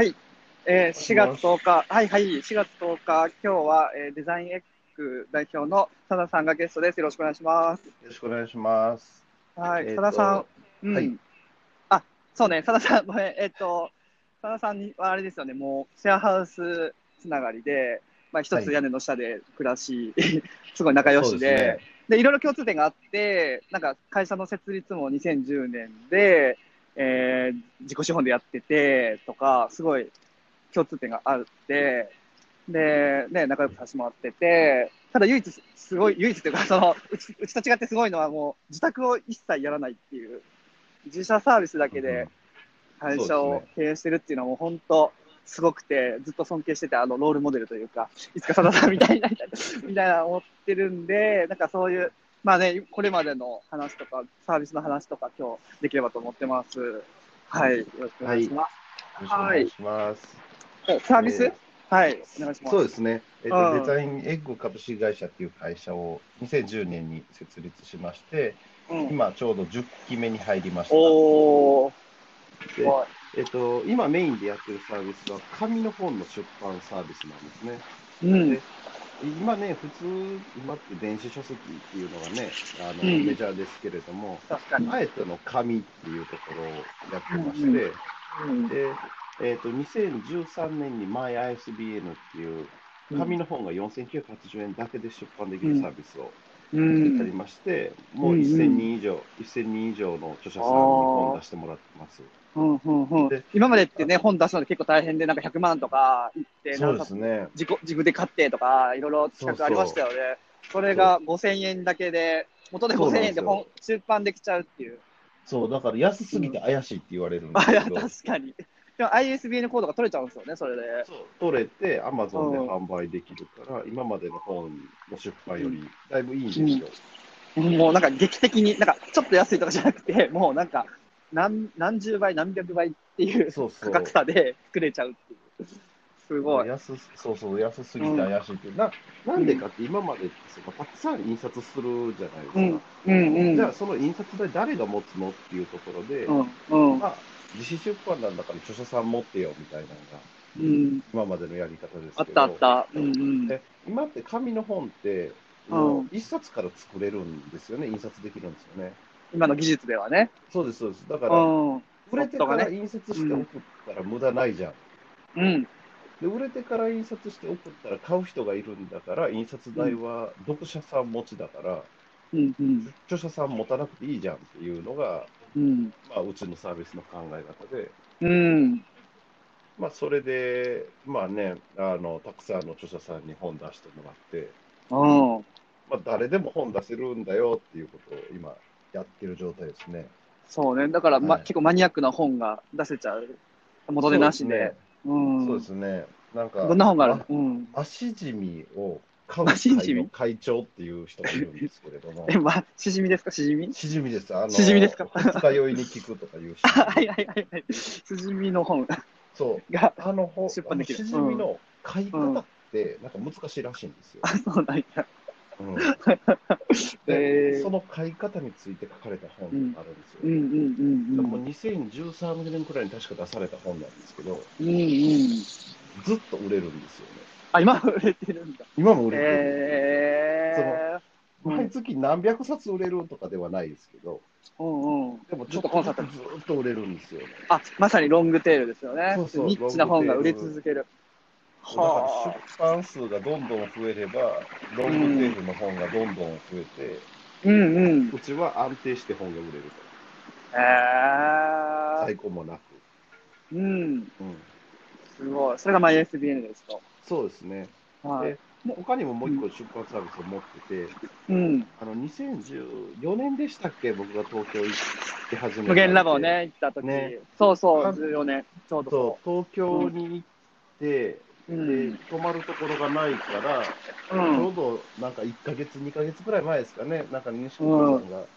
はい。えー、4月10日、はいはい、4月10日、今日は、えー、デザインエッグ代表の佐田さんがゲストです。よろしくお願いします。よろしくお願いします。はい、佐田さん、うん、はい。あ、そうね、佐田さん、ごめん、えっ、と、佐田さんにはあれですよね、もうシェアハウスつながりで、まあ、一はい。つ屋根の下で暮らし、すごい仲良しで、ね。で、いろいろ共通点があって、なんか会社の設立も2010年で、えー自己資本でやっててとか、すごい共通点があって、で、ね、仲良くさせてもらってて、ただ唯一すごい、唯一というか、その、うちうちと違ってすごいのはもう自宅を一切やらないっていう、自社サービスだけで会社を経営してるっていうのはもう本当すごくて、ずっと尊敬してて、あの、ロールモデルというか、いつか佐田さんみたいになみたいな思ってるんで、なんかそういう、まあね、これまでの話とか、サービスの話とか、今日できればと思ってます。はい、よろしくお願いします。よろしくお願いします。サービス、えはい、お願いします。そうですね、えっうんとデザインエッグ株式会社っていう会社を2010年に設立しまして、うん、今ちょうど10期目に入りました。おー、すでごい。えっと、今メインでやってるサービスは紙の本の出版サービスなんですね。うんで、今ね、普通、今って電子書籍っていうのがね、あのうん。メジャーですけれども。あえての紙っていうところをやってまして、うん。うん。うんで、えっと2013年に MyISBN っていう紙の本が4980円だけで出版できるサービスをうんやりまして、もううんうん1000人以上、1000人以上の著者さんに本出してもらってます。うんうんうんで今までってね、本出すので結構大変で、なんか100万とか言って、そうなんかですね。自己自分で買ってとか、いろいろ企画ありましたよね。それが5000円だけで、元で5000そうなんですよ円で本出版できちゃうっていう。そう、だから安すぎて怪しいって言われるんですけど、確かに。でも ISBN コードが取れちゃうんですよね、それで。そう取れて Amazon でうん販売できるから、今までの本の出版よりだいぶいいんですよ。もうなんか劇的に、なんかちょっと安いとかじゃなくて、もうなんか何何十倍、何百倍っていうそうそう価格差で作れちゃうっていう。すごい。安すそうそう、安すぎて怪しいっていう、ななんでかって、今までってそのたくさん印刷するじゃないですか。うん、うん、うん。じゃあ、その印刷代誰が持つのっていうところで、うん、うん。まあ、自費出版なんだから著者さん持ってよみたいなのが、うん、今までのやり方ですあっけど、たあった。うん、うん。で今って紙の本って、うんもう一冊から作れるんですよね、印刷できるんですよね。今の技術ではね。そうです、そうです。だかうら、ん。売れてから印刷して送ったら無駄ないじゃん。うん。で売れてから印刷して送ったら買う人がいるんだから、印刷代は読者さん持ちだから、うん、うん。著者さん持たなくていいじゃんっていうのが、うん。まあ、うちのサービスの考え方で、うん。まあ、それで、まあね、あの、たくさんの著者さんに本出してもらって、うん。まあ、誰でも本出せるんだよっていうことを今やってる状態ですね。そうね。だから、ま、はい結構マニアックな本が出せちゃう。元でなしで。うん。そうですね。なんか、どんな本がある？あうん。足しみを買う会の会長っていう人がいるんですけれども、え、ま、しじみですか？しじみ？しじみです。あの、しじみですか？二日酔いに効くとかいう人。はいはいはいはい。しじみの本そう。が、あの本、出版できるしじみの買い方って、なんか難しいらしいんですよ。あ、そうなんや。うん えーで、その買い方について書かれた本があるんですよ。うんうんうんう2013年くらいに確か出された本なんですけど、うん。うんうん。ずっと売れるんですよね。あ、今売れてるんだ。今も売れてる。えー。毎月何百冊売れるとかではないですけど、うんうん。でもちょっとコンサートずっと売れるんですよね。あ、まさにロングテールですよね。そうそうニッチな本が売れ続ける。だからは出版数がどんどん増えれば、ロングテールの本がどんどん増えて、あ。うんうん。うちは安定して本が売れるえと。ー。在庫もなく。うん。うん、すごい。それが MySBN ですと。そうですね。はいで。もう他にももう一個出版サービスを持ってて、うん。あの2014年でしたっけ、僕が東京行って始めた無限ラボね、行った時、ねそうそう、あ14年、ちょうどそ、そう東京に行って、う。ん。泊まるところがないから、うちょん。うどなんか1ヶ月、2ヶ月ぐらい前ですかね、なんか西川さんが、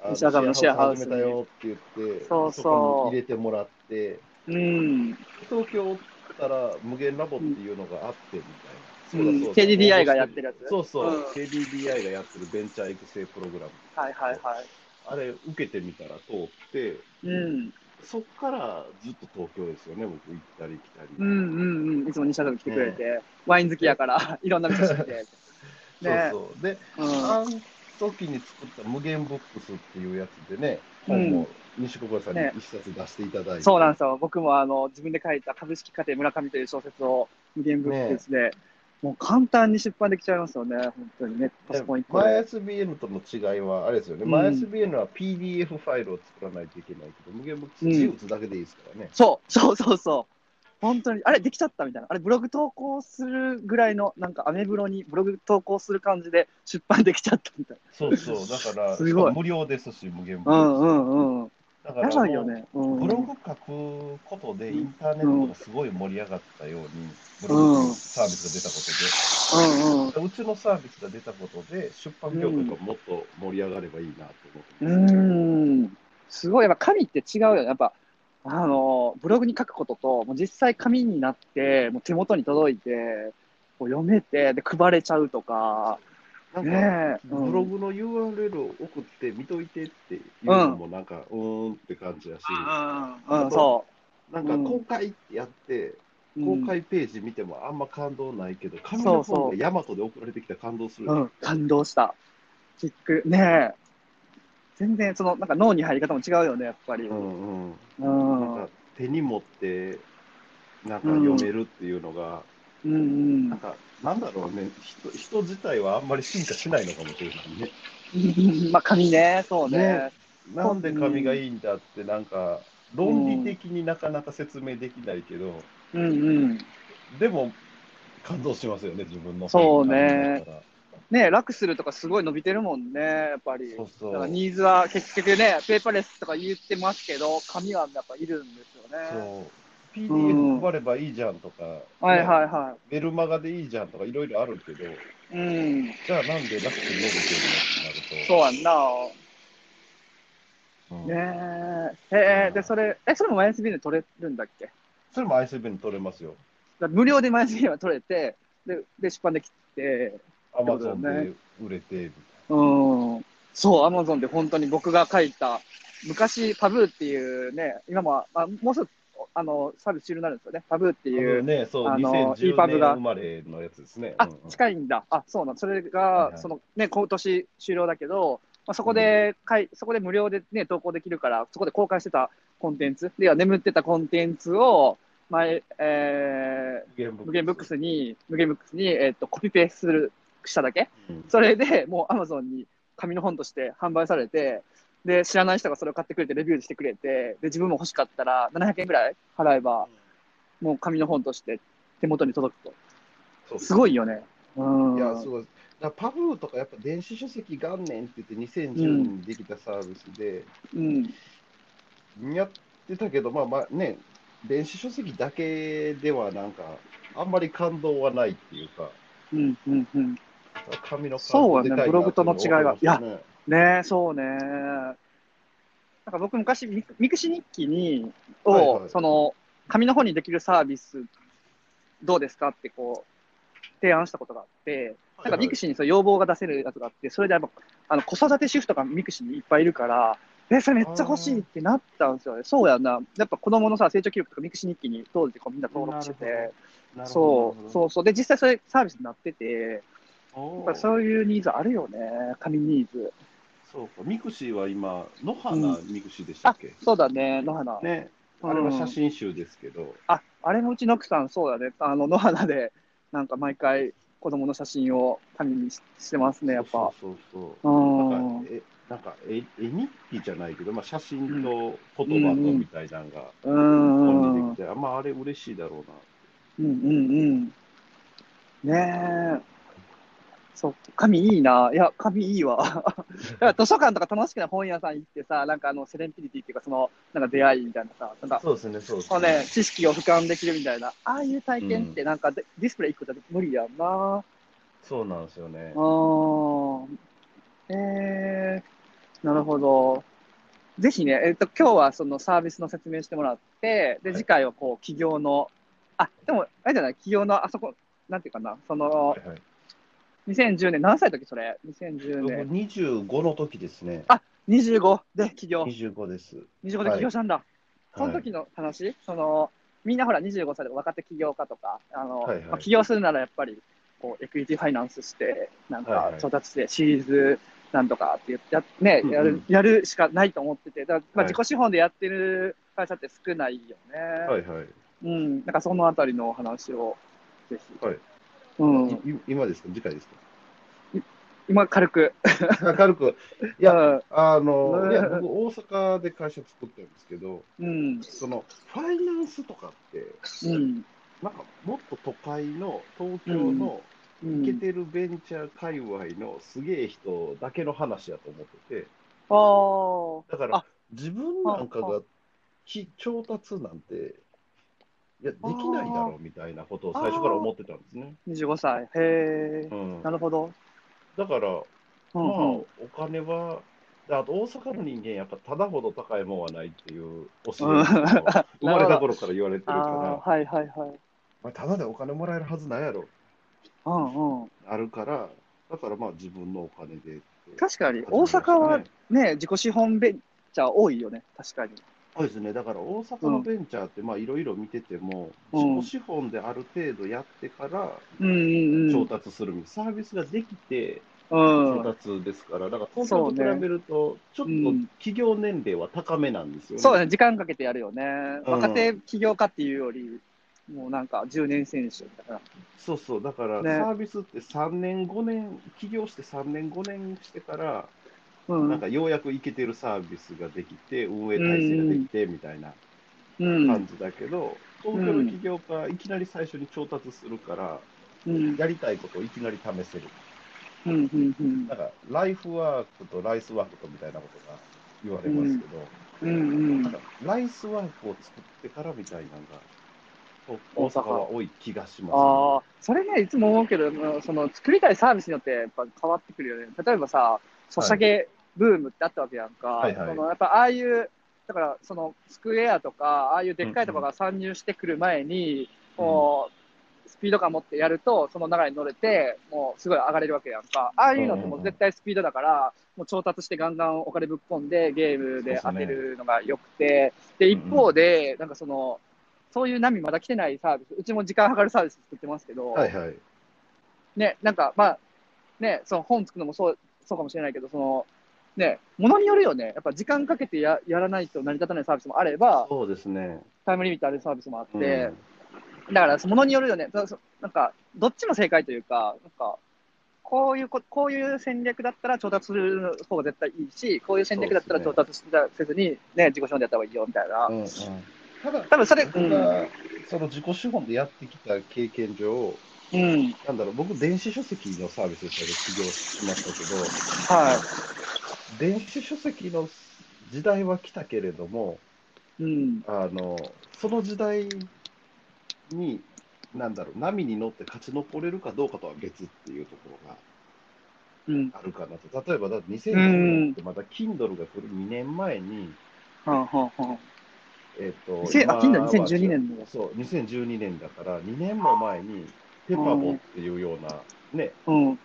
あの西川さんのシェアハウスに始めたよって言って、そうそうこに入れてもらって、うん。東京ったら無限ラボっていうのがあってみたいな。うんそうだそうだ KDDI がやってるやつそうそう、うん KDDI がやってるベンチャー育成プログラム。はいはいはい。あれ受けてみたら通って、うん。そっからずっと東京ですよね、僕行ったり来たり。うんうんうん。いつも西田と来てくれて、ワイン好きやから、いろんな店知って。ねそうそう。で、うん。あの時に作った無限ブックスっていうやつでね、本も西国さんにね一冊出していただいて。そうなんですよ。僕もあの自分で書いた株式家庭村上という小説を無限ブックスで、もう簡単に出版できちゃいますよね、本当にね、パソコン1個で。MySBN との違いは、あれですよね、うん MySBN は PDF ファイルを作らないといけないけど、無限ブックス字打つだけでいいですからね。そう、そうそうそう。本当に、あれ、できちゃったみたいな。あれ、ブログ投稿するぐらいの、なんか、アメブロにブログ投稿する感じで出版できちゃったみたいそうそう、だから、すごい無料ですし、無限ブックス。な。うんうんうん。だかやらね。うん。ブログ書くことでインターネットがすごい盛り上がったように、ブログサービスが出たことで、うんうん。うちのサービスが出たことで、出版業界がもっと盛り上がればいいなと思ってうん。すごい、やっぱ紙って違うよね。やっぱ、あの、ブログに書くことと、もう実際紙になって、もう手元に届いて、こう読めて、で、配れちゃうとか、なんか、ねえうんブログの URL を送って見といてっていうのもなんか、うーんって感じだし、うん、うん、そなんかうん公開ってやって、う。公開ページ見てもあんま感動ないけど、紙のそうそう方がヤマトで送られてきたら感動する。うん、感動した。キック、ねえ。全然、その、なんか脳に入り方も違うよね、やっぱり。ううん。んうん。なんか手に持って、なんか読めるっていうのが、うんうんなんか、なんだろうね人、人自体はあんまり進化しないのかもしれないね。まあ、紙ね、そうね。ねなんで紙がいいんだって、なんか、論理的になかなか説明できないけど、うんうん。でも、感動しますよね、自分の。そうね。ねえ、楽するとかすごい伸びてるもんね、やっぱり。そうそう。だからニーズは結局ね、ペーパーレスとか言ってますけど、紙はやっぱいるんですよね。PDF 配ればいいじゃんとか、はいねはいはメルマガでいいじゃんとかいろいろあるけど、い。うん。じゃあなんで楽に伸びてるのってなると。そうやんな。うんねえ。へえ、で、それ、え、それも MySB で取れるんだっけ？それも ISB に取れますよ。無料で MySB は取れて、で、で出版できて、アマゾンで売れて、みうん。そう、アマゾンで本当に僕が書いた、昔、パブーっていうね、今も、まあ、もうすぐ、あの、サービス終了になるんですよね。パブーってたいいう。ね、そう、あの2010 EPUB 年が生まれのやつですね。あうんうん、近いんだ。あ、そうなん。それはいがは、いそのね、今年終了だけど、まあ、そこで、かいそこで無料でね、投稿できるから、そこで公開してたコンテンツ、では眠ってたコンテンツを、前、えー、無限ブックスに、無限ブックスに、えっ、と、コピペする、しただけうんそれでもう Amazon に紙の本として販売されて、で、知らない人がそれを買ってくれて、レビューしてくれて、で、自分も欲しかったら、700円ぐらい払えば、もう紙の本として手元に届くと。そうすごいよね。うん。いや、すごい。だパブーとかやっぱ電子書籍元年って言って2010年にできたサービスで、うん。やってたけど、まあまあね、電子書籍だけではなんか、あんまり感動はないっていうか、うん、うん、うん。紙のそうねブログとの違いがってうの思ますねそうね。なんか僕昔ミク、ミクシ日記に、を、はいはいその、紙の本にできるサービス、どうですかってこう、提案したことがあって、なんか mixi にそう要望が出せるやつがあって、それでやっぱ、あの、子育て主婦とか mixi にいっぱいいるから、え、それめっちゃ欲しいってなったんですよね。そうやんな。やっぱ子供のさ、成長記録とか mixi 日記に当時こうみんな登録してて、そう、そうそう。で、実際それサービスになってて、やっぱそういうニーズあるよね。紙ニーズ。そうか、 mixi は今、ノハナ mixi でしたあっけ、、そうだね、ノハナ。ね、うんあれは写真集ですけど、あ、あれもうちの奥さん、そうだね。あの、ノハナで、なんか毎回子供の写真を紙にししてますね、やっぱ。そうそうそううなんん。かえなんか絵絵日記じゃないけど、まあ、写真と言葉とみたいなのがうん。うんできて、あまあ、あれ嬉しいだろうな。うんうん。ねえ。そう、紙いいな。いや、紙いいわ。いや図書館とか楽しくない本屋さん行ってさ、なんかあの、セレンピリティっていうか、その、なんか出会いみたいなさ、なんか、そうですね、そうですこうね、知識を俯瞰できるみたいな、ああいう体験ってなんかデディスプレイ1個じゃ無理やんな。そうなんですよね。うん。えー、なるほど。ぜひね、えっ、と、今日はそのサービスの説明してもらって、で、はい次回はこう、企業の、あ、でも、あれじゃない、企業のあそこ、なんていうかな、そのは、いはい、2010年、何歳の時それ ?2010 僕年。25の時ですね。あ25で起業。25です。25で起業したんだ。その時の話、その、みんなほら25歳で若手起業家とか、あの、はいはいまあ、起業するならやっぱり、こう、エクイティファイナンスして、なんはいはいか調達して、シリーズなんとかってや、ね、やる、やるしかないと思ってて、だまあはい自己資本でやってる会社って少ないよね。はいはい。うん。なんかそのあたりのお話を、ぜひ。はいうん。い今ですか？次回ですか？今、軽く。軽く。いや、や、あの、うんいや僕、大阪で会社作ってるんですけど、うん。その、ファイナンスとかって、うん。なんか、もっと都会の、東京の、うん。イケてるベンチャー界隈のすげえ人だけの話やと思ってて、ああ。だからあ、自分なんかはがき調達なんて、いや、できないだろうみたいなことを最初から思ってたんですね。25歳。へえう。ん、なるほど。だから、うんまあ、うんお金は、であと大阪の人間、やっぱただほど高いもんはないっていう教えを生まれた頃から言われてるか あらあ、、はいはいはい。まあ、ただでお金もらえるはずないやろ、うんうん。あるから、だからまあ自分のお金でって。確かに、大阪はねね、自己資本ベンチャー多いよね、確かに。そうですね、だから大阪のベンチャーって、まあいろいろ見てても、うん自己資本である程度やってからうんうんうん。調達するみたいな、サービスができてうん。調達ですから、だから東京と比べると、ちょっとうん企業年齢は高めなんですよね。そうだね、時間かけてやるよね。うん若手起業家っていうより、もうなんか10年選手だから。そうそう、だからねサービスって3年、5年、起業して3年、5年してから、うん。なんかようやくいけてるサービスができて、運営体制ができてみたいなうん。感じだけど、東京の起業家、いきなり最初に調達するから、うん。やりたいことをいきなり試せる。うん。うん。うんなんか、ライフワークとライスワークとみたいなことが言われますけど、うん。うんなんか、ライスワークを作ってからみたいなのが、大阪は多い気がします、ああ、それね、いつも思うけど、うんその作りたいサービスによってやっぱ変わってくるよね。例えばさ、ソシャゲブームってあったわけやんか。はいはいそのやっぱああいう、だからそのスクエアとか、ああいうでっかいところが参入してくる前に、こう、スピード感持ってやると、その流れに乗れて、もうすごい上がれるわけやんか。ああいうのってもう絶対スピードだから、もう調達してガンガンお金ぶっ込んでゲームで当てるのが良くて、で、一方で、なんかその、そういう波まだ来てないサービス、うちも時間計るサービス作ってますけど、はいはい。ね、なんか、まあ、ね、その本作るのもそう、そうかもしれないけど、その、ね、ものによるよね。やっぱ時間かけてややらないと成り立たないサービスもあれば、そうですね。タイムリミットあるサービスもあって、うんだから、ものによるよね。そそなんか、どっちも正解というか、なんか、こういうこ、こういう戦略だったら調達する方が絶対いいし、こういう戦略だったら調達せずに、ね、自己資本でやった方がいいよ、みたいな。うんうんただ、多分それ、僕がその自己資本でやってきた経験上、うん。うん。なんだろう、僕、電子書籍のサービスで起業しましたけど、は電子書籍の時代は来たけれども、い。うん。あの、その時代に、なんだろう、波に乗って勝ち残れるかどうかとは別っていうところがうん。あるかなと。例えば、だって2010年ってまた Kindle が来る2年前に、はん。えっ、と、せあ今は Kindle 2012年のそう、2012年だから、2年も前に、ペパボっていうような、ね、うん。うん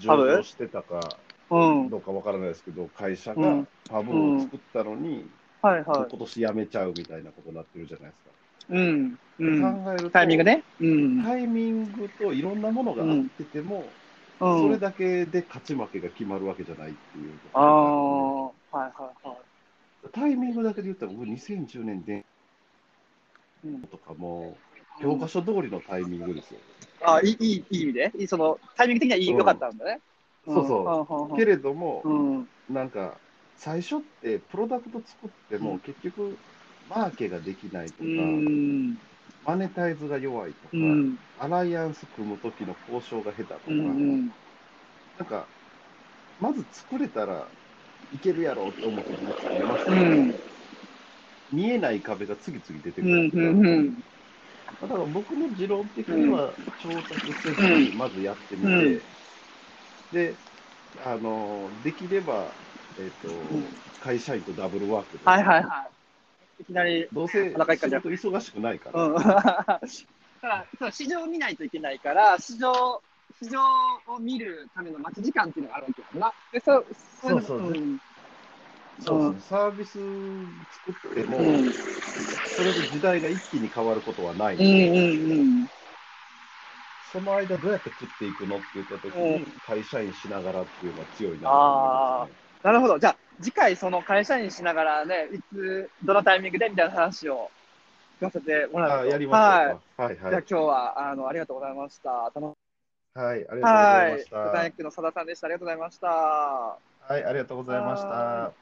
上場してたかうん。どうかわからないですけど、会社がうんパブを作ったのに、はいはい。今年辞めちゃうみたいなことになってるじゃないですか。うん。うん。考えると、タイミングね。うん。タイミングといろんなものがあってても、うん。それだけで勝ち負けが決まるわけじゃないっていうとこああはいはいはい。がタイミングだけで言ったら、僕2010年でうん、とかも、教科書通りのタイミングですよ。あいい、いい、いい意味で？その、タイミング的にはいい、うん良かったんだね。そうそううん。けれども、うん。なんか、最初って、プロダクト作っても、うん結局、マーケができないとか、うん。マネタイズが弱いとか、うん。アライアンス組む時の交渉が下手とか、うん。なんか、まず作れたらいけるやろうって思って作りましたうけど、ん。見えない壁が次々出てくうん。るうん。だから僕の持論的には、調達せずにまずやってみて、うんで、あの、できれば、えっ、と、ん会社員とダブルワークで、はいはいはい。いきなり、どうせ仕事忙しくないから、うん。だから、市場を見ないといけないから、市場、市場を見るための待ち時間っていうのがあるわけやんな。で、そう、そうそううん。そうですね、サービス作っても、うん。それで時代が一気に変わることはないのうんで、うんうん。その間どうやって食っていくのって言ったときうんに、会社員しながらっていうのは強いなとあ思いますね。なるほど。じゃあ、次回、その会社員しながらね、いつ、どのタイミングでみたいな話を聞かせてもらうあと。やりましょうか。はい。はい、じゃあ、はい。今日は、あの、ありがとうございました。楽はい、ありがとうござはいい。ました。豚肉の佐田さんでした。ありがとうございました。はい、ありがとうございましはた。